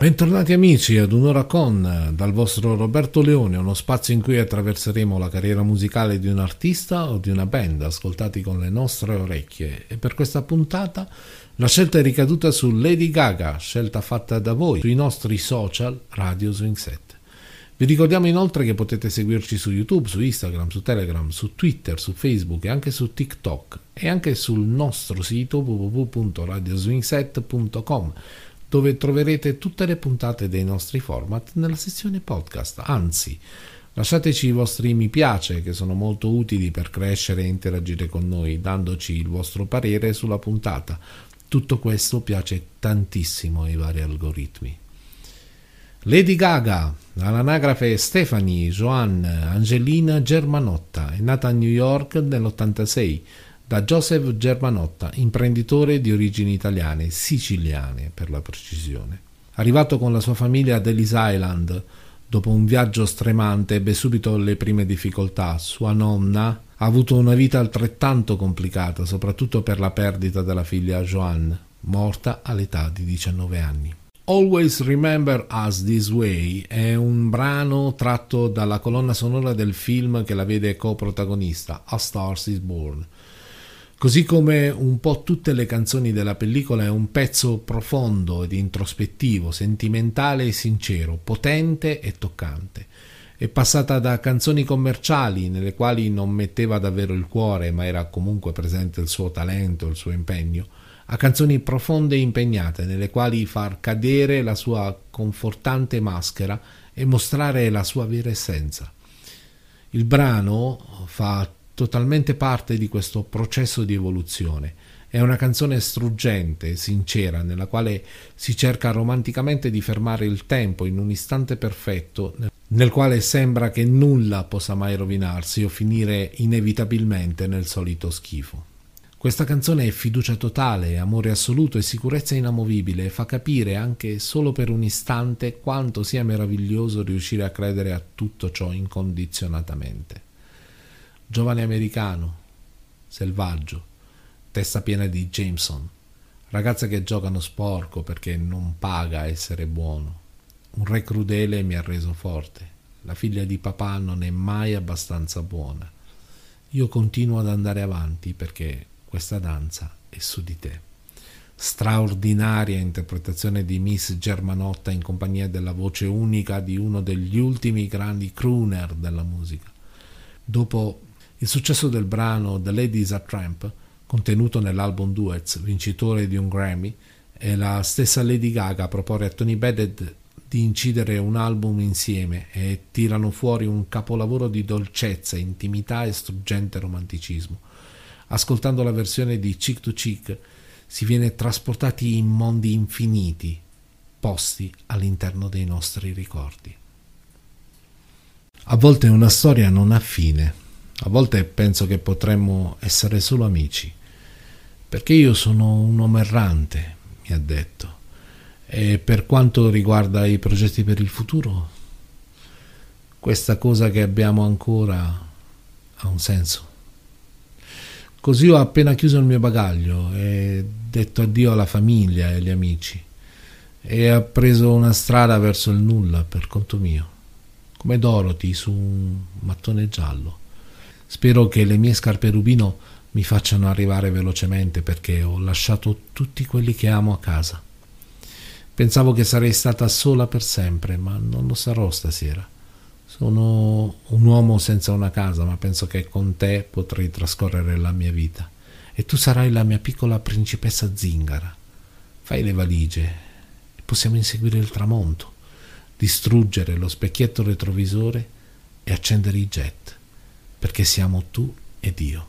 Bentornati amici ad un'ora con dal vostro Roberto Leone, uno spazio in cui attraverseremo la carriera musicale di un artista o di una band, ascoltati con le nostre orecchie. E per questa puntata la scelta è ricaduta su Lady Gaga, scelta fatta da voi sui nostri social Radio Swing 7. Vi ricordiamo inoltre che potete seguirci su YouTube, su Instagram, su Telegram, su Twitter, su Facebook e anche su TikTok e anche sul nostro sito www.radioswing7.com dove troverete tutte le puntate dei nostri format nella sezione podcast. Anzi, lasciateci i vostri mi piace che sono molto utili per crescere e interagire con noi, dandoci il vostro parere sulla puntata. Tutto questo piace tantissimo ai vari algoritmi. Lady Gaga, all'anagrafe Stephanie Joanne Angelina Germanotta, è nata a New York nell'86 da Joseph Germanotta, imprenditore di origini italiane, siciliane per la precisione. Arrivato con la sua famiglia ad Ellis Island, dopo un viaggio stremante ebbe subito le prime difficoltà. Sua nonna ha avuto una vita altrettanto complicata, soprattutto per la perdita della figlia Joanne, morta all'età di 19 anni. Always Remember Us This Way è un brano tratto dalla colonna sonora del film che la vede coprotagonista, A Stars is Born. Così come un po' tutte le canzoni della pellicola è un pezzo profondo ed introspettivo, sentimentale e sincero, potente e toccante. È passata da canzoni commerciali nelle quali non metteva davvero il cuore, ma era comunque presente il suo talento, il suo impegno, a canzoni profonde e impegnate nelle quali far cadere la sua confortante maschera e mostrare la sua vera essenza. Il brano fa totalmente parte di questo processo di evoluzione. È una canzone struggente, sincera, nella quale si cerca romanticamente di fermare il tempo in un istante perfetto, nel quale sembra che nulla possa mai rovinarsi o finire inevitabilmente nel solito schifo. Questa canzone è fiducia totale, amore assoluto e sicurezza inamovibile e fa capire anche solo per un istante quanto sia meraviglioso riuscire a credere a tutto ciò incondizionatamente giovane americano, selvaggio, testa piena di Jameson, ragazze che giocano sporco perché non paga essere buono. Un re crudele mi ha reso forte. La figlia di papà non è mai abbastanza buona. Io continuo ad andare avanti perché questa danza è su di te. Straordinaria interpretazione di Miss Germanotta in compagnia della voce unica di uno degli ultimi grandi crooner della musica. Dopo il successo del brano The Ladies a Tramp, contenuto nell'album Duets, vincitore di un Grammy, è la stessa Lady Gaga a proporre a Tony Bennett di incidere un album insieme e tirano fuori un capolavoro di dolcezza, intimità e struggente romanticismo. Ascoltando la versione di Chick to Chick si viene trasportati in mondi infiniti, posti all'interno dei nostri ricordi. A volte una storia non ha fine, a volte penso che potremmo essere solo amici, perché io sono un uomo errante, mi ha detto, e per quanto riguarda i progetti per il futuro, questa cosa che abbiamo ancora ha un senso. Così ho appena chiuso il mio bagaglio e detto addio alla famiglia e agli amici e ho preso una strada verso il nulla per conto mio, come Dorothy su un mattone giallo. Spero che le mie scarpe rubino mi facciano arrivare velocemente perché ho lasciato tutti quelli che amo a casa. Pensavo che sarei stata sola per sempre, ma non lo sarò stasera. Sono un uomo senza una casa, ma penso che con te potrei trascorrere la mia vita. E tu sarai la mia piccola principessa zingara. Fai le valigie e possiamo inseguire il tramonto, distruggere lo specchietto retrovisore e accendere i jet perché siamo tu ed io.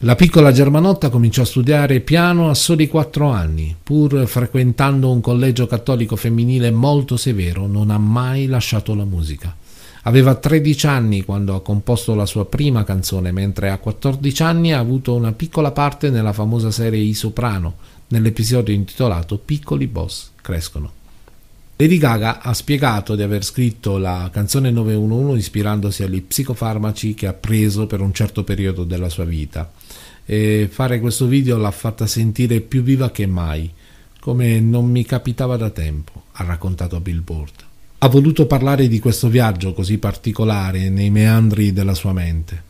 La piccola Germanotta cominciò a studiare piano a soli quattro anni, pur frequentando un collegio cattolico femminile molto severo, non ha mai lasciato la musica. Aveva 13 anni quando ha composto la sua prima canzone, mentre a 14 anni ha avuto una piccola parte nella famosa serie I Soprano, nell'episodio intitolato Piccoli boss crescono. Lady Gaga ha spiegato di aver scritto la canzone 911 ispirandosi agli psicofarmaci che ha preso per un certo periodo della sua vita e fare questo video l'ha fatta sentire più viva che mai, come non mi capitava da tempo, ha raccontato a Billboard. Ha voluto parlare di questo viaggio così particolare nei meandri della sua mente.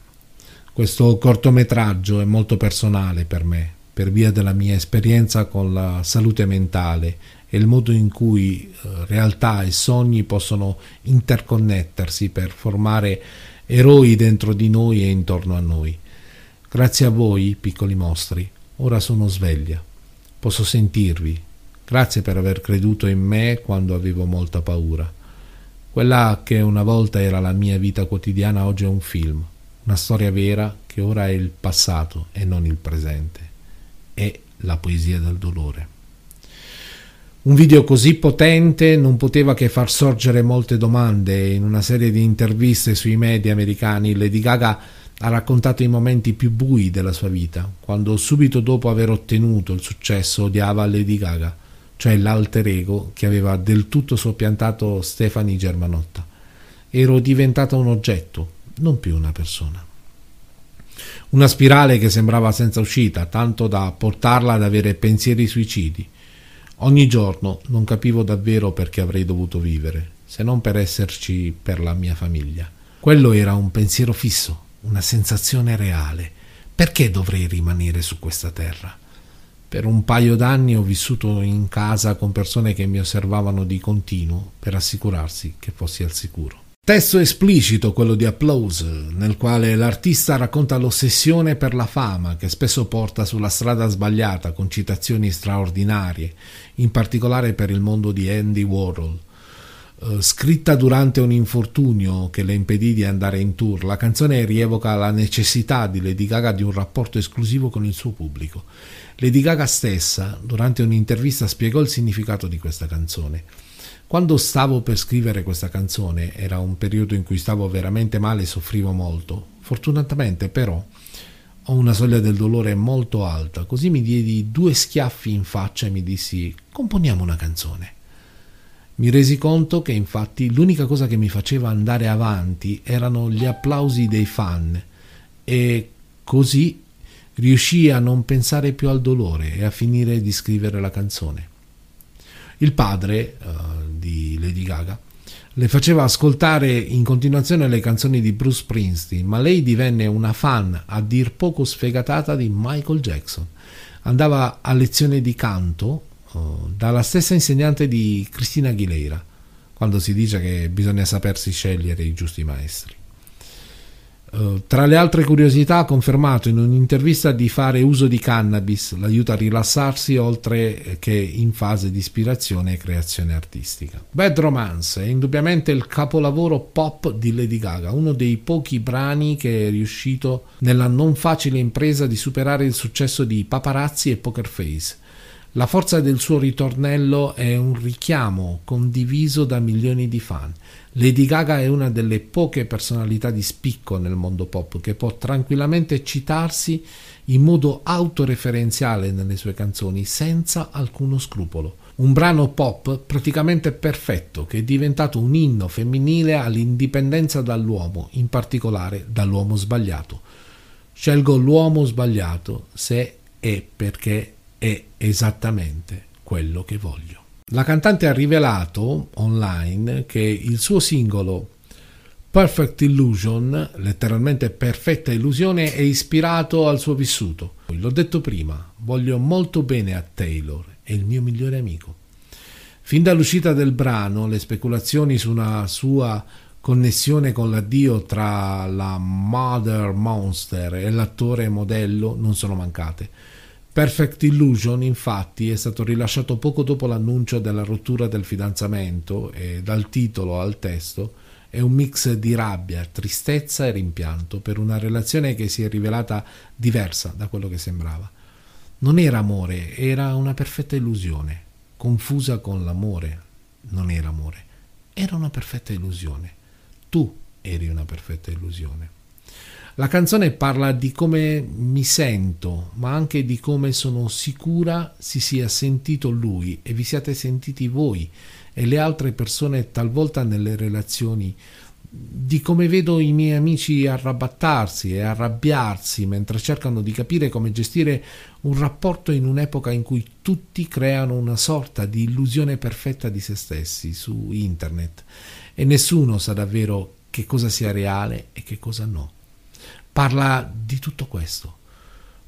Questo cortometraggio è molto personale per me, per via della mia esperienza con la salute mentale e il modo in cui eh, realtà e sogni possono interconnettersi per formare eroi dentro di noi e intorno a noi. Grazie a voi, piccoli mostri, ora sono sveglia. Posso sentirvi. Grazie per aver creduto in me quando avevo molta paura. Quella che una volta era la mia vita quotidiana oggi è un film, una storia vera che ora è il passato e non il presente. È la poesia del dolore. Un video così potente non poteva che far sorgere molte domande. In una serie di interviste sui media americani, Lady Gaga ha raccontato i momenti più bui della sua vita, quando subito dopo aver ottenuto il successo odiava Lady Gaga, cioè l'alter ego che aveva del tutto soppiantato Stefani Germanotta. Ero diventata un oggetto, non più una persona. Una spirale che sembrava senza uscita, tanto da portarla ad avere pensieri suicidi Ogni giorno non capivo davvero perché avrei dovuto vivere, se non per esserci per la mia famiglia. Quello era un pensiero fisso, una sensazione reale. Perché dovrei rimanere su questa terra? Per un paio d'anni ho vissuto in casa con persone che mi osservavano di continuo per assicurarsi che fossi al sicuro. Testo esplicito quello di Applause, nel quale l'artista racconta l'ossessione per la fama che spesso porta sulla strada sbagliata con citazioni straordinarie, in particolare per il mondo di Andy Warhol. Uh, scritta durante un infortunio che le impedì di andare in tour, la canzone rievoca la necessità di Lady Gaga di un rapporto esclusivo con il suo pubblico. Lady Gaga stessa, durante un'intervista, spiegò il significato di questa canzone. Quando stavo per scrivere questa canzone, era un periodo in cui stavo veramente male e soffrivo molto. Fortunatamente, però, ho una soglia del dolore molto alta, così mi diedi due schiaffi in faccia e mi dissi componiamo una canzone. Mi resi conto che infatti l'unica cosa che mi faceva andare avanti erano gli applausi dei fan e così riuscii a non pensare più al dolore e a finire di scrivere la canzone. Il padre uh, di Lady Gaga le faceva ascoltare in continuazione le canzoni di Bruce Springsteen, ma lei divenne una fan a dir poco sfegatata di Michael Jackson. Andava a lezione di canto uh, dalla stessa insegnante di Cristina Aguilera, quando si dice che bisogna sapersi scegliere i giusti maestri. Eh, tra le altre curiosità ha confermato in un'intervista di fare uso di cannabis, l'aiuta a rilassarsi oltre che in fase di ispirazione e creazione artistica. Bad Romance è indubbiamente il capolavoro pop di Lady Gaga, uno dei pochi brani che è riuscito nella non facile impresa di superare il successo di Paparazzi e Poker Face. La forza del suo ritornello è un richiamo condiviso da milioni di fan. Lady Gaga è una delle poche personalità di spicco nel mondo pop che può tranquillamente citarsi in modo autoreferenziale nelle sue canzoni senza alcuno scrupolo. Un brano pop praticamente perfetto che è diventato un inno femminile all'indipendenza dall'uomo, in particolare dall'uomo sbagliato. Scelgo l'uomo sbagliato se è perché è esattamente quello che voglio. La cantante ha rivelato online che il suo singolo Perfect Illusion, letteralmente perfetta illusione, è ispirato al suo vissuto. L'ho detto prima, voglio molto bene a Taylor, è il mio migliore amico. Fin dall'uscita del brano, le speculazioni su una sua connessione con l'addio tra la Mother Monster e l'attore modello non sono mancate. Perfect Illusion infatti è stato rilasciato poco dopo l'annuncio della rottura del fidanzamento e dal titolo al testo è un mix di rabbia, tristezza e rimpianto per una relazione che si è rivelata diversa da quello che sembrava. Non era amore, era una perfetta illusione, confusa con l'amore. Non era amore, era una perfetta illusione. Tu eri una perfetta illusione. La canzone parla di come mi sento, ma anche di come sono sicura si sia sentito lui e vi siate sentiti voi e le altre persone talvolta nelle relazioni di come vedo i miei amici arrabattarsi e arrabbiarsi mentre cercano di capire come gestire un rapporto in un'epoca in cui tutti creano una sorta di illusione perfetta di se stessi su internet e nessuno sa davvero che cosa sia reale e che cosa no. Parla di tutto questo.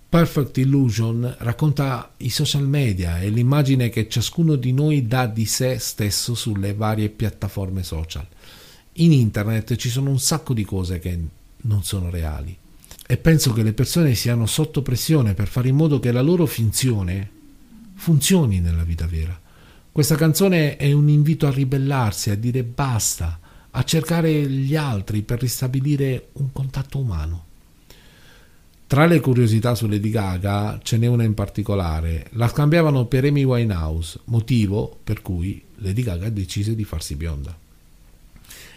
Perfect Illusion racconta i social media e l'immagine che ciascuno di noi dà di sé stesso sulle varie piattaforme social in internet ci sono un sacco di cose che non sono reali e penso che le persone siano sotto pressione per fare in modo che la loro finzione funzioni nella vita vera. Questa canzone è un invito a ribellarsi, a dire basta, a cercare gli altri per ristabilire un contatto umano. Tra le curiosità su Lady Gaga ce n'è una in particolare. La scambiavano per Amy Winehouse, motivo per cui Lady Gaga decise di farsi bionda.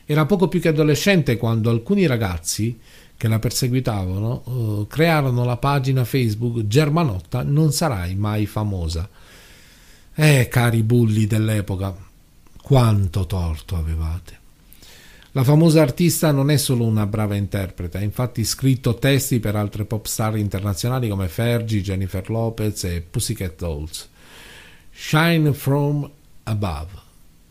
Era poco più che adolescente quando alcuni ragazzi che la perseguitavano uh, crearono la pagina Facebook Germanotta non sarai mai famosa. Eh, cari bulli dell'epoca, quanto torto avevate. La famosa artista non è solo una brava interprete, ha infatti scritto testi per altre pop star internazionali come Fergie, Jennifer Lopez e Pussycat Dolls. Shine from Above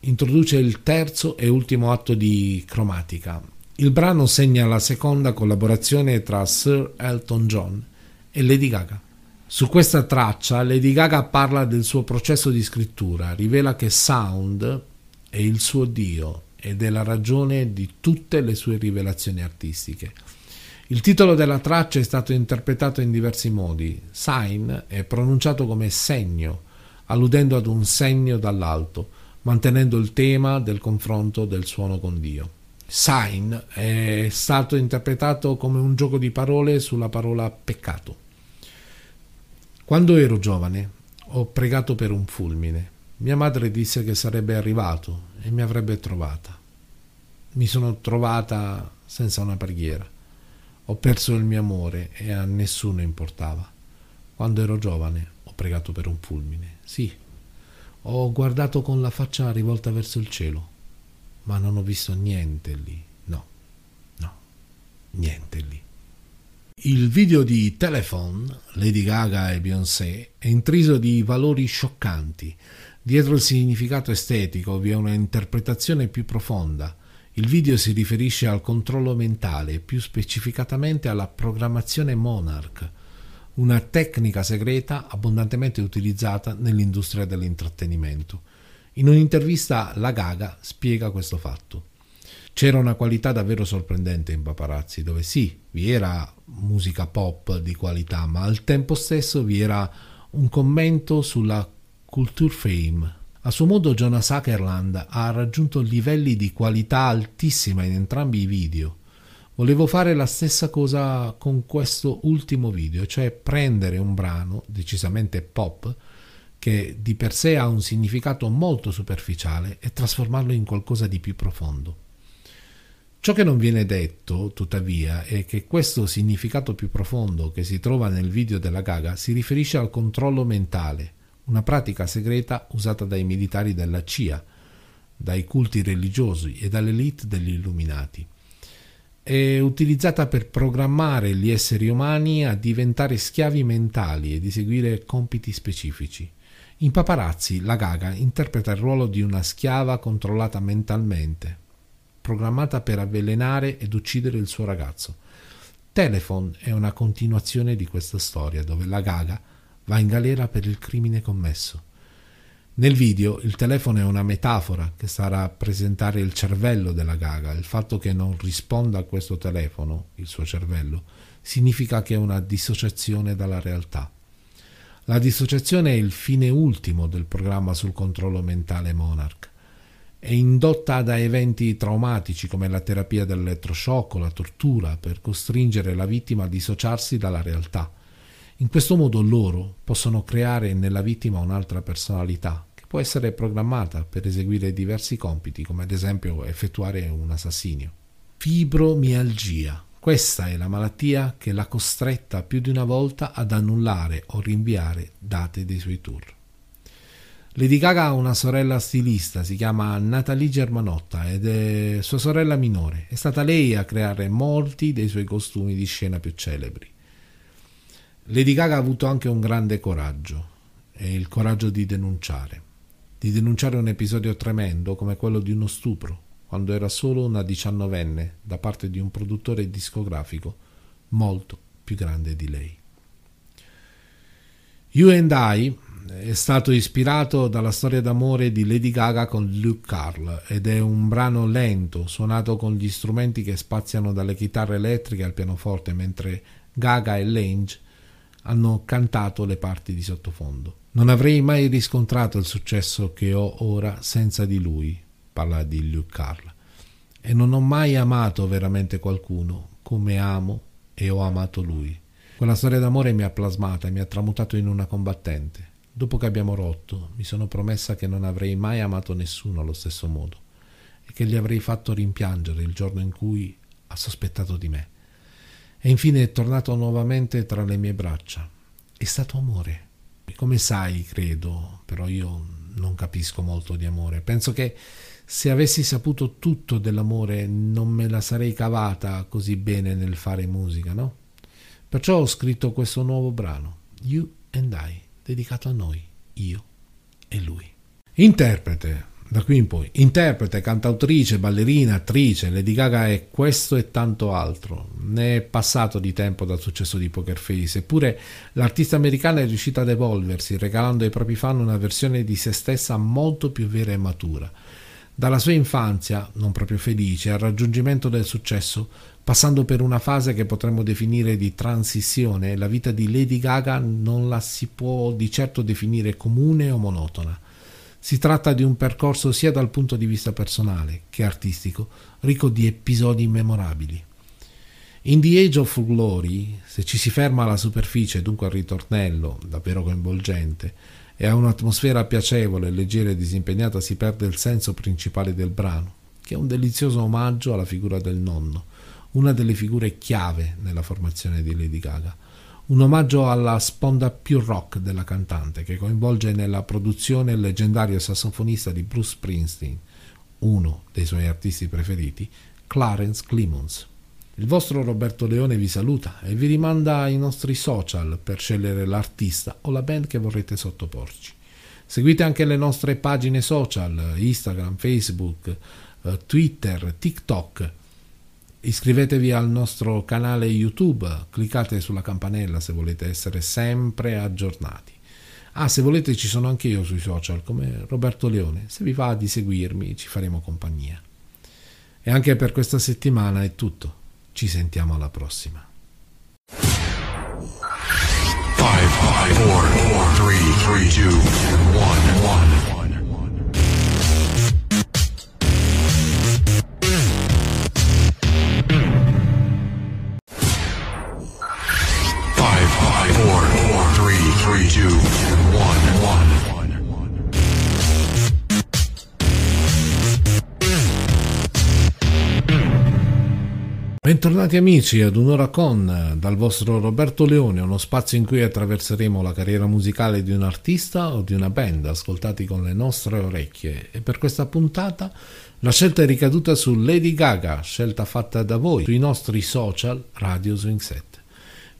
introduce il terzo e ultimo atto di Cromatica. Il brano segna la seconda collaborazione tra Sir Elton John e Lady Gaga. Su questa traccia Lady Gaga parla del suo processo di scrittura, rivela che Sound è il suo dio ed è la ragione di tutte le sue rivelazioni artistiche. Il titolo della traccia è stato interpretato in diversi modi. Sign è pronunciato come segno, alludendo ad un segno dall'alto mantenendo il tema del confronto del suono con Dio. Sign è stato interpretato come un gioco di parole sulla parola peccato. Quando ero giovane ho pregato per un fulmine. Mia madre disse che sarebbe arrivato e mi avrebbe trovata. Mi sono trovata senza una preghiera. Ho perso il mio amore e a nessuno importava. Quando ero giovane ho pregato per un fulmine. Sì, ho guardato con la faccia rivolta verso il cielo, ma non ho visto niente lì. No, no, niente lì. Il video di Telephone, Lady Gaga e Beyoncé, è intriso di valori scioccanti. Dietro il significato estetico vi è una interpretazione più profonda. Il video si riferisce al controllo mentale, più specificatamente alla programmazione Monarch, una tecnica segreta abbondantemente utilizzata nell'industria dell'intrattenimento. In un'intervista la Gaga spiega questo fatto. C'era una qualità davvero sorprendente in Paparazzi, dove sì, vi era musica pop di qualità, ma al tempo stesso vi era un commento sulla culture fame. A suo modo Jonas Ackerland ha raggiunto livelli di qualità altissima in entrambi i video Volevo fare la stessa cosa con questo ultimo video, cioè prendere un brano decisamente pop che di per sé ha un significato molto superficiale e trasformarlo in qualcosa di più profondo. Ciò che non viene detto, tuttavia, è che questo significato più profondo che si trova nel video della Gaga si riferisce al controllo mentale, una pratica segreta usata dai militari della CIA, dai culti religiosi e dall'elite degli illuminati è utilizzata per programmare gli esseri umani a diventare schiavi mentali ed eseguire compiti specifici. In Paparazzi, la Gaga interpreta il ruolo di una schiava controllata mentalmente, programmata per avvelenare ed uccidere il suo ragazzo. Telephone è una continuazione di questa storia dove la Gaga va in galera per il crimine commesso. Nel video il telefono è una metafora che sta a rappresentare il cervello della Gaga. Il fatto che non risponda a questo telefono, il suo cervello, significa che è una dissociazione dalla realtà. La dissociazione è il fine ultimo del programma sul controllo mentale Monarch. È indotta da eventi traumatici come la terapia dell'elettroshock o la tortura per costringere la vittima a dissociarsi dalla realtà. In questo modo loro possono creare nella vittima un'altra personalità può essere programmata per eseguire diversi compiti, come ad esempio effettuare un assassinio. Fibromialgia. Questa è la malattia che l'ha costretta più di una volta ad annullare o rinviare date dei suoi tour. Lady Gaga ha una sorella stilista, si chiama Natalie Germanotta ed è sua sorella minore. È stata lei a creare molti dei suoi costumi di scena più celebri. Lady Gaga ha avuto anche un grande coraggio, e il coraggio di denunciare, di denunciare un episodio tremendo come quello di uno stupro, quando era solo una diciannovenne da parte di un produttore discografico molto più grande di lei. You and I è stato ispirato dalla storia d'amore di Lady Gaga con Luke Carl ed è un brano lento, suonato con gli strumenti che spaziano dalle chitarre elettriche al pianoforte, mentre Gaga e Lange hanno cantato le parti di sottofondo. Non avrei mai riscontrato il successo che ho ora senza di lui, parla di Luke Carl, e non ho mai amato veramente qualcuno come amo e ho amato lui. Quella storia d'amore mi ha plasmata e mi ha tramutato in una combattente. Dopo che abbiamo rotto, mi sono promessa che non avrei mai amato nessuno allo stesso modo e che gli avrei fatto rimpiangere il giorno in cui ha sospettato di me. E infine è tornato nuovamente tra le mie braccia. È stato amore. Come sai, credo, però io non capisco molto di amore. Penso che se avessi saputo tutto dell'amore non me la sarei cavata così bene nel fare musica, no? Perciò ho scritto questo nuovo brano, You and I dedicato a noi, io e lui. Interprete, da qui in poi, interprete, cantautrice, ballerina, attrice, Lady Gaga è questo e tanto altro. Ne è passato di tempo dal successo di Poker Face, eppure l'artista americana è riuscita ad evolversi, regalando ai propri fan una versione di se stessa molto più vera e matura. Dalla sua infanzia, non proprio felice, al raggiungimento del successo, Passando per una fase che potremmo definire di transizione, la vita di Lady Gaga non la si può di certo definire comune o monotona. Si tratta di un percorso sia dal punto di vista personale che artistico, ricco di episodi memorabili. In The Age of Glory, se ci si ferma alla superficie, dunque al ritornello, davvero coinvolgente, e a un'atmosfera piacevole, leggera e disimpegnata, si perde il senso principale del brano, che è un delizioso omaggio alla figura del nonno, una delle figure chiave nella formazione di Lady Gaga. Un omaggio alla sponda più rock della cantante, che coinvolge nella produzione il leggendario sassofonista di Bruce Springsteen, uno dei suoi artisti preferiti, Clarence Clemons. Il vostro Roberto Leone vi saluta e vi rimanda ai nostri social per scegliere l'artista o la band che vorrete sottoporci. Seguite anche le nostre pagine social, Instagram, Facebook, eh, Twitter, TikTok Iscrivetevi al nostro canale YouTube, cliccate sulla campanella se volete essere sempre aggiornati. Ah, se volete ci sono anche io sui social come Roberto Leone, se vi va di seguirmi ci faremo compagnia. E anche per questa settimana è tutto, ci sentiamo alla prossima. 5, 5, 4, 4, 3, 3, 2, 1, 1. Bentornati amici ad Un'ora con dal vostro Roberto Leone, uno spazio in cui attraverseremo la carriera musicale di un artista o di una band, ascoltati con le nostre orecchie. E per questa puntata la scelta è ricaduta su Lady Gaga, scelta fatta da voi sui nostri social Radio Swing Set.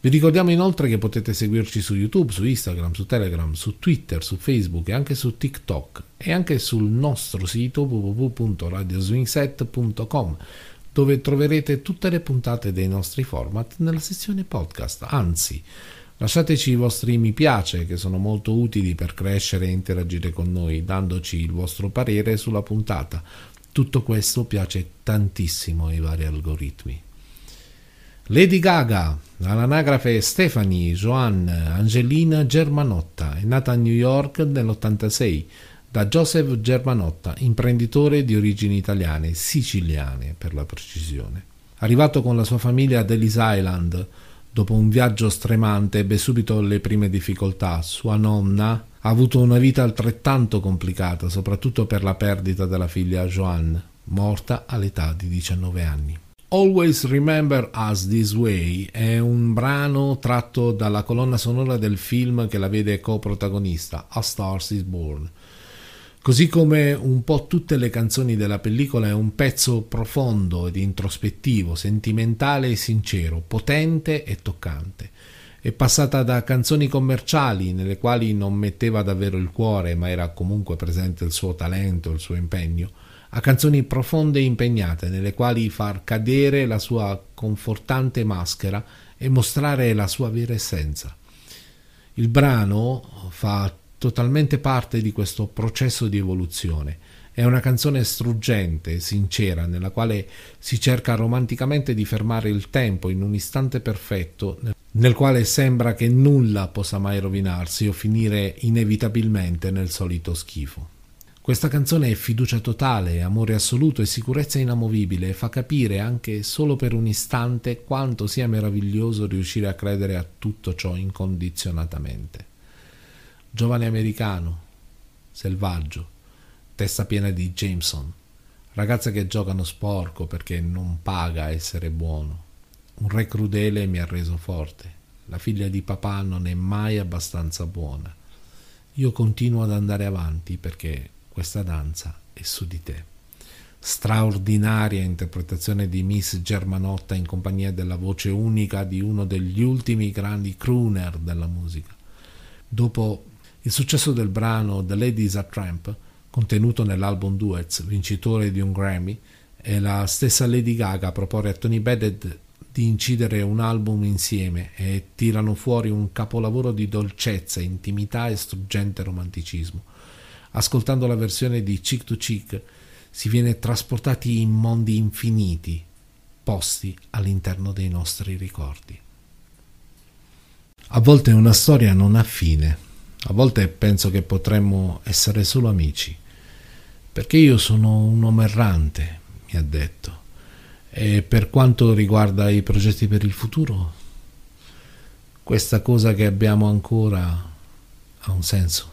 Vi ricordiamo inoltre che potete seguirci su YouTube, su Instagram, su Telegram, su Twitter, su Facebook e anche su TikTok e anche sul nostro sito www.radioswingset.com dove troverete tutte le puntate dei nostri format nella sezione podcast. Anzi, lasciateci i vostri mi piace che sono molto utili per crescere e interagire con noi, dandoci il vostro parere sulla puntata. Tutto questo piace tantissimo ai vari algoritmi. Lady Gaga, all'anagrafe Stephanie Joanne Angelina Germanotta, è nata a New York nell'86 da Joseph Germanotta, imprenditore di origini italiane, siciliane per la precisione. Arrivato con la sua famiglia ad Ellis Island, dopo un viaggio stremante ebbe subito le prime difficoltà. Sua nonna ha avuto una vita altrettanto complicata, soprattutto per la perdita della figlia Joanne, morta all'età di 19 anni. Always Remember Us This Way è un brano tratto dalla colonna sonora del film che la vede coprotagonista, A Star Is Born Così come un po' tutte le canzoni della pellicola è un pezzo profondo ed introspettivo, sentimentale e sincero, potente e toccante. È passata da canzoni commerciali nelle quali non metteva davvero il cuore, ma era comunque presente il suo talento, il suo impegno, a canzoni profonde e impegnate nelle quali far cadere la sua confortante maschera e mostrare la sua vera essenza. Il brano fa totalmente parte di questo processo di evoluzione. È una canzone struggente, sincera, nella quale si cerca romanticamente di fermare il tempo in un istante perfetto, nel quale sembra che nulla possa mai rovinarsi o finire inevitabilmente nel solito schifo. Questa canzone è fiducia totale, amore assoluto e sicurezza inamovibile e fa capire anche solo per un istante quanto sia meraviglioso riuscire a credere a tutto ciò incondizionatamente giovane americano, selvaggio, testa piena di Jameson, ragazze che giocano sporco perché non paga essere buono. Un re crudele mi ha reso forte. La figlia di papà non è mai abbastanza buona. Io continuo ad andare avanti perché questa danza è su di te. Straordinaria interpretazione di Miss Germanotta in compagnia della voce unica di uno degli ultimi grandi crooner della musica. Dopo il successo del brano The Lady is a Tramp, contenuto nell'album Duets, vincitore di un Grammy, e la stessa Lady Gaga a proporre a Tony Bennett di incidere un album insieme e tirano fuori un capolavoro di dolcezza, intimità e struggente romanticismo. Ascoltando la versione di Chick to Chick si viene trasportati in mondi infiniti, posti all'interno dei nostri ricordi. A volte una storia non ha fine a volte penso che potremmo essere solo amici, perché io sono un uomo errante, mi ha detto, e per quanto riguarda i progetti per il futuro, questa cosa che abbiamo ancora ha un senso.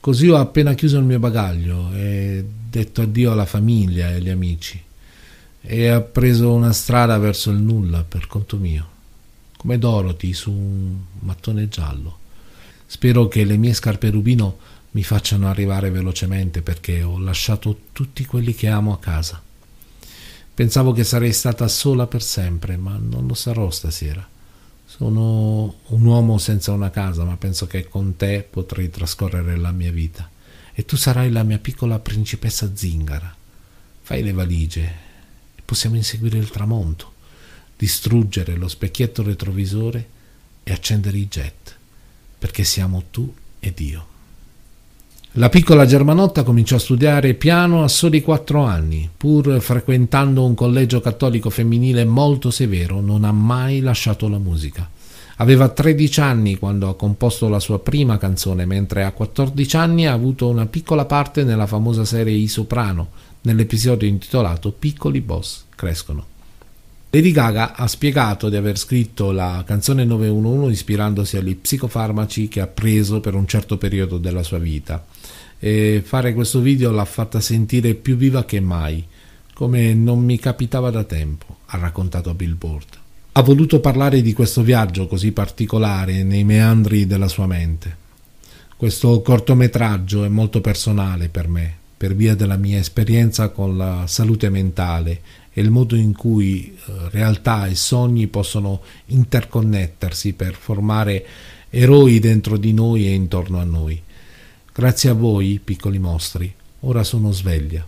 Così ho appena chiuso il mio bagaglio e detto addio alla famiglia e agli amici e ho preso una strada verso il nulla per conto mio, come Dorothy su un mattone giallo. Spero che le mie scarpe rubino mi facciano arrivare velocemente perché ho lasciato tutti quelli che amo a casa. Pensavo che sarei stata sola per sempre, ma non lo sarò stasera. Sono un uomo senza una casa, ma penso che con te potrei trascorrere la mia vita. E tu sarai la mia piccola principessa zingara. Fai le valigie e possiamo inseguire il tramonto, distruggere lo specchietto retrovisore e accendere i jet perché siamo tu ed io. La piccola Germanotta cominciò a studiare piano a soli quattro anni, pur frequentando un collegio cattolico femminile molto severo, non ha mai lasciato la musica. Aveva 13 anni quando ha composto la sua prima canzone, mentre a 14 anni ha avuto una piccola parte nella famosa serie I Soprano, nell'episodio intitolato Piccoli boss crescono. Lady Gaga ha spiegato di aver scritto la canzone 911 ispirandosi agli psicofarmaci che ha preso per un certo periodo della sua vita e fare questo video l'ha fatta sentire più viva che mai, come non mi capitava da tempo, ha raccontato a Billboard. Ha voluto parlare di questo viaggio così particolare nei meandri della sua mente. Questo cortometraggio è molto personale per me, per via della mia esperienza con la salute mentale e il modo in cui eh, realtà e sogni possono interconnettersi per formare eroi dentro di noi e intorno a noi. Grazie a voi, piccoli mostri, ora sono sveglia.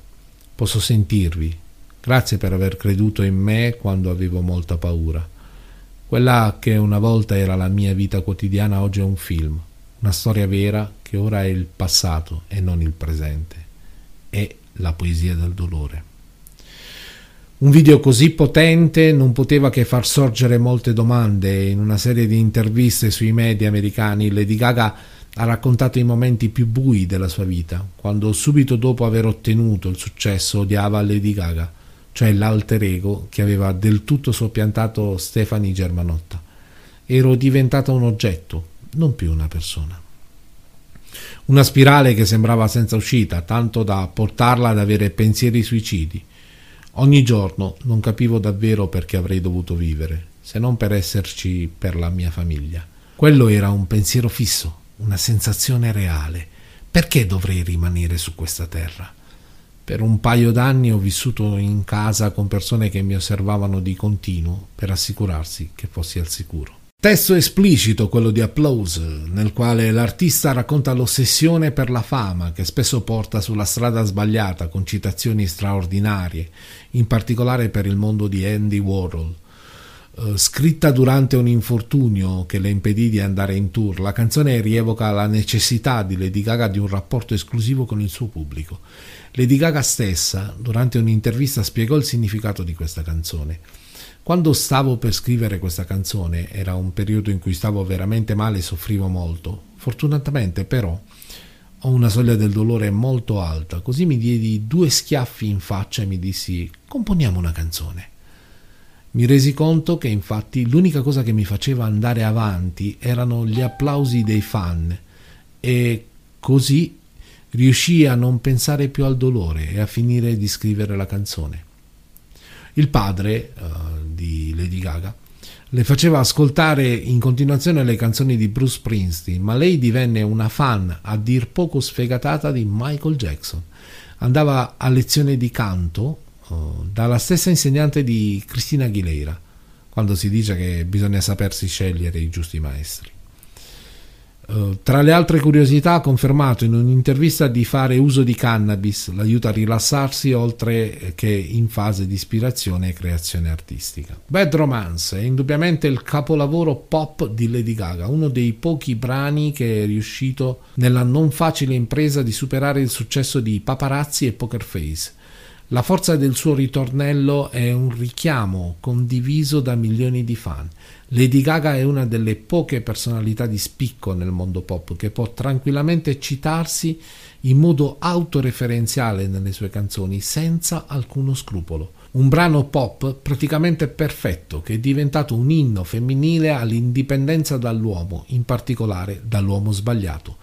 Posso sentirvi. Grazie per aver creduto in me quando avevo molta paura. Quella che una volta era la mia vita quotidiana oggi è un film, una storia vera che ora è il passato e non il presente. È la poesia del dolore. Un video così potente non poteva che far sorgere molte domande. In una serie di interviste sui media americani, Lady Gaga ha raccontato i momenti più bui della sua vita, quando subito dopo aver ottenuto il successo odiava Lady Gaga, cioè l'alter ego che aveva del tutto soppiantato Stephanie Germanotta. Ero diventata un oggetto, non più una persona. Una spirale che sembrava senza uscita, tanto da portarla ad avere pensieri suicidi Ogni giorno non capivo davvero perché avrei dovuto vivere, se non per esserci per la mia famiglia. Quello era un pensiero fisso, una sensazione reale. Perché dovrei rimanere su questa terra? Per un paio d'anni ho vissuto in casa con persone che mi osservavano di continuo per assicurarsi che fossi al sicuro. Testo esplicito quello di Applause, nel quale l'artista racconta l'ossessione per la fama che spesso porta sulla strada sbagliata con citazioni straordinarie, in particolare per il mondo di Andy Warhol. Uh, scritta durante un infortunio che le impedì di andare in tour, la canzone rievoca la necessità di Lady Gaga di un rapporto esclusivo con il suo pubblico. Lady Gaga stessa, durante un'intervista, spiegò il significato di questa canzone. Quando stavo per scrivere questa canzone, era un periodo in cui stavo veramente male e soffrivo molto. Fortunatamente però ho una soglia del dolore molto alta, così mi diedi due schiaffi in faccia e mi dissi componiamo una canzone. Mi resi conto che infatti l'unica cosa che mi faceva andare avanti erano gli applausi dei fan e così riuscii a non pensare più al dolore e a finire di scrivere la canzone. Il padre uh, di Lady Gaga le faceva ascoltare in continuazione le canzoni di Bruce Springsteen, ma lei divenne una fan a dir poco sfegatata di Michael Jackson. Andava a lezione di canto dalla stessa insegnante di Cristina Aguilera, quando si dice che bisogna sapersi scegliere i giusti maestri. Uh, tra le altre curiosità ha confermato in un'intervista di fare uso di cannabis l'aiuta a rilassarsi oltre che in fase di ispirazione e creazione artistica. Bad Romance è indubbiamente il capolavoro pop di Lady Gaga, uno dei pochi brani che è riuscito nella non facile impresa di superare il successo di Paparazzi e Poker Face. La forza del suo ritornello è un richiamo condiviso da milioni di fan Lady Gaga è una delle poche personalità di spicco nel mondo pop che può tranquillamente citarsi in modo autoreferenziale nelle sue canzoni senza alcuno scrupolo. Un brano pop praticamente perfetto che è diventato un inno femminile all'indipendenza dall'uomo, in particolare dall'uomo sbagliato.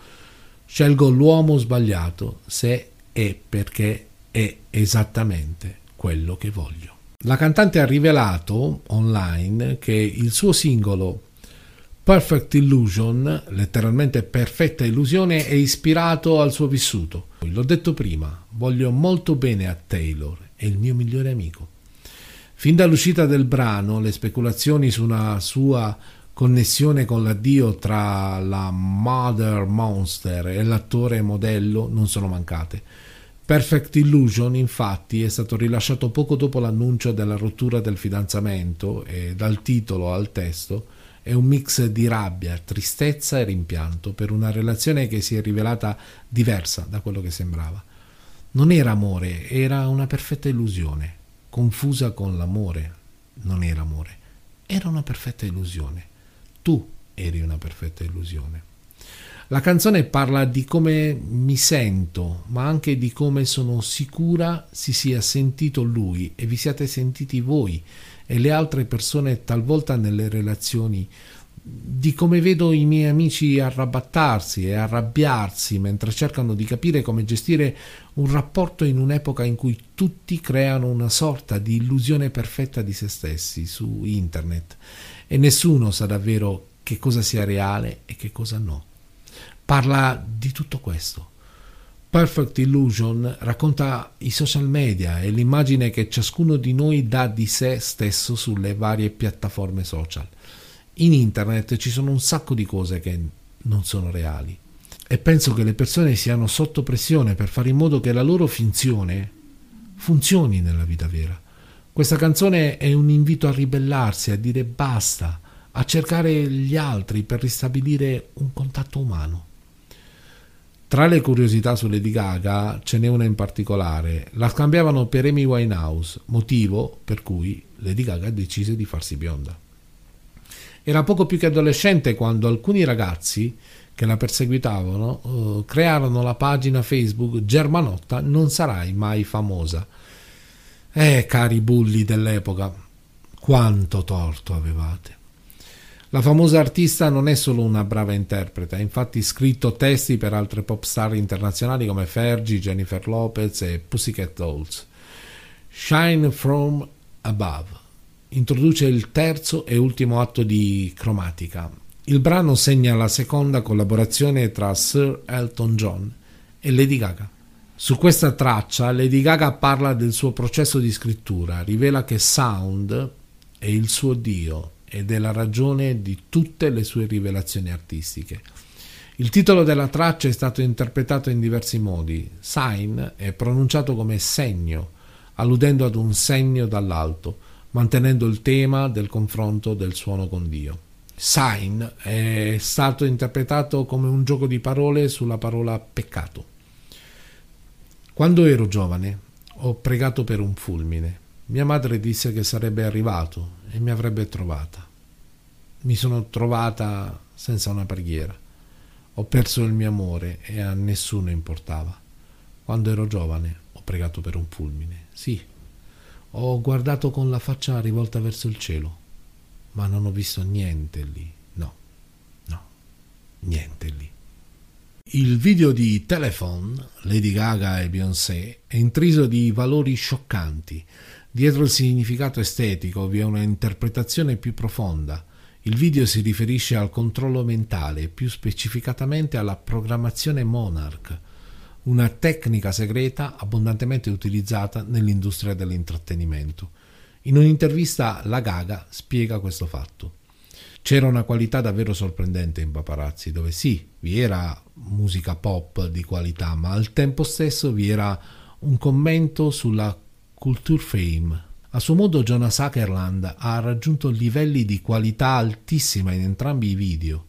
Scelgo l'uomo sbagliato se è perché è esattamente quello che voglio. La cantante ha rivelato online che il suo singolo Perfect Illusion, letteralmente perfetta illusione, è ispirato al suo vissuto. L'ho detto prima, voglio molto bene a Taylor, è il mio migliore amico. Fin dall'uscita del brano, le speculazioni su una sua connessione con l'addio tra la Mother Monster e l'attore modello non sono mancate. Perfect Illusion infatti è stato rilasciato poco dopo l'annuncio della rottura del fidanzamento e dal titolo al testo è un mix di rabbia, tristezza e rimpianto per una relazione che si è rivelata diversa da quello che sembrava. Non era amore, era una perfetta illusione, confusa con l'amore. Non era amore, era una perfetta illusione. Tu eri una perfetta illusione. La canzone parla di come mi sento, ma anche di come sono sicura si sia sentito lui e vi siate sentiti voi e le altre persone talvolta nelle relazioni, di come vedo i miei amici arrabattarsi e arrabbiarsi mentre cercano di capire come gestire un rapporto in un'epoca in cui tutti creano una sorta di illusione perfetta di se stessi su internet. E nessuno sa davvero che cosa sia reale e che cosa no parla di tutto questo. Perfect Illusion racconta i social media e l'immagine che ciascuno di noi dà di sé stesso sulle varie piattaforme social. In internet ci sono un sacco di cose che non sono reali e penso che le persone siano sotto pressione per fare in modo che la loro finzione funzioni nella vita vera. Questa canzone è un invito a ribellarsi, a dire basta, a cercare gli altri per ristabilire un contatto umano. Tra le curiosità su Lady Gaga ce n'è una in particolare. La scambiavano per Amy Winehouse, motivo per cui Lady Gaga decise di farsi bionda. Era poco più che adolescente quando alcuni ragazzi che la perseguitavano uh, crearono la pagina Facebook Germanotta non sarai mai famosa. Eh, cari bulli dell'epoca, quanto torto avevate. La famosa artista non è solo una brava interprete, ha infatti scritto testi per altre pop star internazionali come Fergie, Jennifer Lopez e Pussycat Dolls. Shine From Above introduce il terzo e ultimo atto di Cromatica. Il brano segna la seconda collaborazione tra Sir Elton John è Lady Gaga. Su questa traccia Lady Gaga parla del suo processo di scrittura, rivela che Sound è il suo Dio ed è la ragione di tutte le sue rivelazioni artistiche. Il titolo della traccia è stato interpretato in diversi modi. Sign è pronunciato come segno, alludendo ad un segno dall'alto, mantenendo il tema del confronto del suono con Dio. Sign è stato interpretato come un gioco di parole sulla parola peccato. Quando ero giovane ho pregato per un fulmine. Mia madre disse che sarebbe arrivato e mi avrebbe trovata. Mi sono trovata senza una preghiera. Ho perso il mio amore e a nessuno importava. Quando ero giovane ho pregato per un fulmine. Sì, ho guardato con la faccia rivolta verso il cielo, ma non ho visto niente lì. No, no, niente lì. Il video di Telephone, Lady Gaga e Beyoncé, è intriso di valori scioccanti. Dietro il significato estetico vi è una interpretazione più profonda il video si riferisce al controllo mentale, più specificatamente alla programmazione Monarch, una tecnica segreta abbondantemente utilizzata nell'industria dell'intrattenimento. In un'intervista la Gaga spiega questo fatto. C'era una qualità davvero sorprendente in Paparazzi, dove sì, vi era musica pop di qualità, ma al tempo stesso vi era un commento sulla culture fame, a suo modo Jonas Sutherland ha raggiunto livelli di qualità altissima in entrambi i video.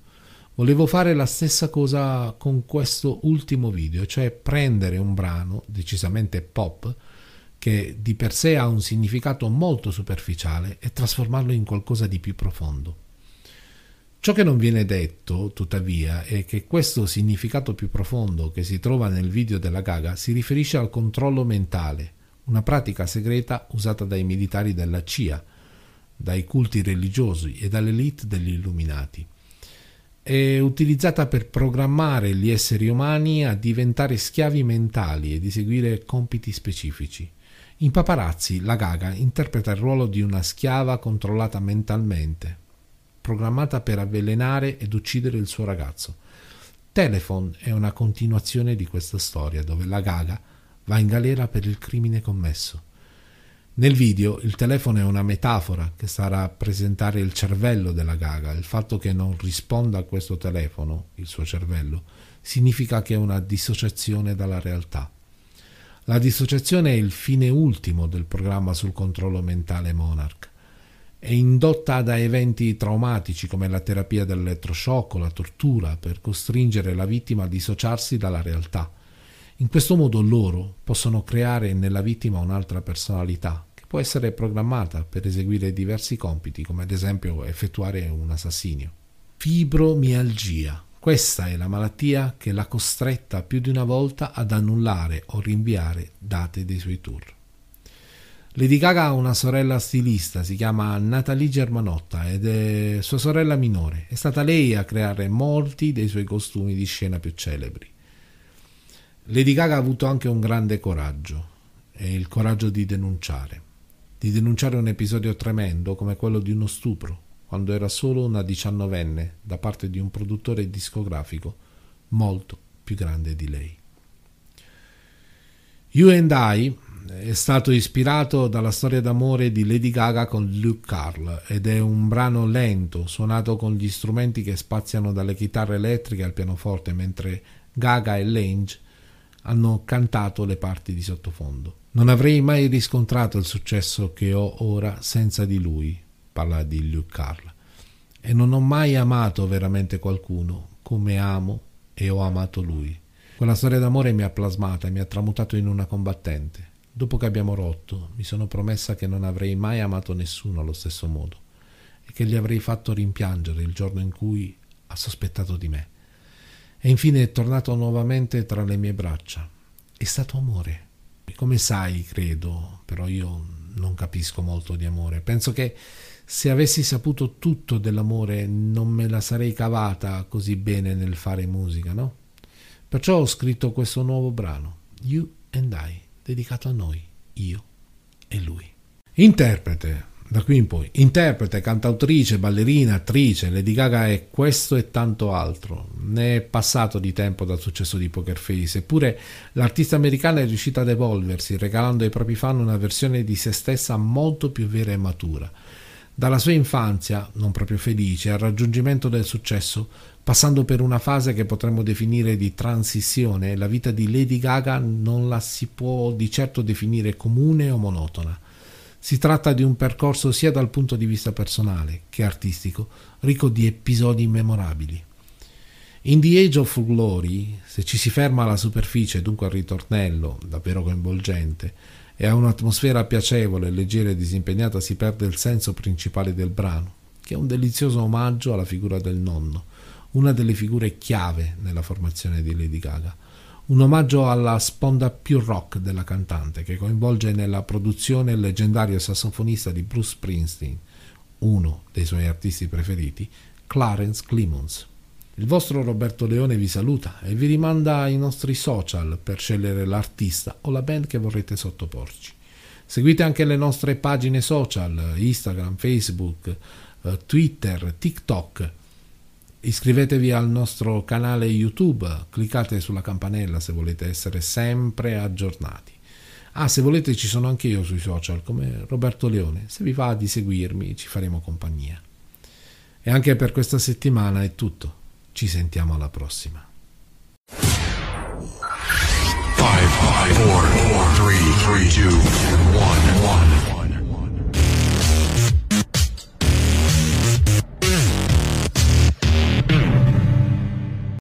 Volevo fare la stessa cosa con questo ultimo video, cioè prendere un brano decisamente pop che di per sé ha un significato molto superficiale e trasformarlo in qualcosa di più profondo. Ciò che non viene detto, tuttavia, è che questo significato più profondo che si trova nel video della Gaga si riferisce al controllo mentale, una pratica segreta usata dai militari della CIA, dai culti religiosi e dall'elite degli illuminati. È utilizzata per programmare gli esseri umani a diventare schiavi mentali e di seguire compiti specifici. In Paparazzi, la Gaga interpreta il ruolo di una schiava controllata mentalmente, programmata per avvelenare ed uccidere il suo ragazzo. Telephone è una continuazione di questa storia dove la Gaga va in galera per il crimine commesso. Nel video il telefono è una metafora che sta a rappresentare il cervello della Gaga. Il fatto che non risponda a questo telefono, il suo cervello, significa che è una dissociazione dalla realtà. La dissociazione è il fine ultimo del programma sul controllo mentale Monarch. È indotta da eventi traumatici come la terapia dell'elettroshock o la tortura per costringere la vittima a dissociarsi dalla realtà. In questo modo loro possono creare nella vittima un'altra personalità che può essere programmata per eseguire diversi compiti, come ad esempio effettuare un assassinio. Fibromialgia. Questa è la malattia che l'ha costretta più di una volta ad annullare o rinviare date dei suoi tour. Lady Gaga ha una sorella stilista, si chiama Natalie Germanotta ed è sua sorella minore. È stata lei a creare molti dei suoi costumi di scena più celebri. Lady Gaga ha avuto anche un grande coraggio, e il coraggio di denunciare, di denunciare un episodio tremendo come quello di uno stupro, quando era solo una diciannovenne da parte di un produttore discografico molto più grande di lei. You and I è stato ispirato dalla storia d'amore di Lady Gaga con Luke Carl ed è un brano lento, suonato con gli strumenti che spaziano dalle chitarre elettriche al pianoforte, mentre Gaga e Lange hanno cantato le parti di sottofondo. Non avrei mai riscontrato il successo che ho ora senza di lui, parla di Luke Carl, e non ho mai amato veramente qualcuno come amo e ho amato lui. Quella storia d'amore mi ha plasmata e mi ha tramutato in una combattente. Dopo che abbiamo rotto, mi sono promessa che non avrei mai amato nessuno allo stesso modo e che gli avrei fatto rimpiangere il giorno in cui ha sospettato di me e infine è tornato nuovamente tra le mie braccia. È stato amore. Come sai, credo, però io non capisco molto di amore. Penso che se avessi saputo tutto dell'amore non me la sarei cavata così bene nel fare musica, no? Perciò ho scritto questo nuovo brano, You and I, dedicato a noi, io e lui. Interprete da qui in poi. Interprete, cantautrice, ballerina, attrice, Lady Gaga è questo e tanto altro. Ne è passato di tempo dal successo di Poker Face, eppure l'artista americana è riuscita ad evolversi, regalando ai propri fan una versione di se stessa molto più vera e matura. Dalla sua infanzia, non proprio felice, al raggiungimento del successo, passando per una fase che potremmo definire di transizione, la vita di Lady Gaga non la si può di certo definire comune o monotona. Si tratta di un percorso sia dal punto di vista personale che artistico, ricco di episodi memorabili. In The Age of Glory, se ci si ferma alla superficie, dunque al ritornello, davvero coinvolgente, e a un'atmosfera piacevole, leggera e disimpegnata, si perde il senso principale del brano, che è un delizioso omaggio alla figura del nonno, una delle figure chiave nella formazione di Lady Gaga un omaggio alla sponda più rock della cantante che coinvolge nella produzione il leggendario sassofonista di Bruce Springsteen, uno dei suoi artisti preferiti, Clarence Clemons. Il vostro Roberto Leone vi saluta e vi rimanda ai nostri social per scegliere l'artista o la band che vorrete sottoporci. Seguite anche le nostre pagine social, Instagram, Facebook, eh, Twitter, TikTok Iscrivetevi al nostro canale YouTube, cliccate sulla campanella se volete essere sempre aggiornati. Ah, se volete ci sono anche io sui social come Roberto Leone, se vi va di seguirmi ci faremo compagnia. E anche per questa settimana è tutto, ci sentiamo alla prossima. 5, 4, 4, 3, 3, 2,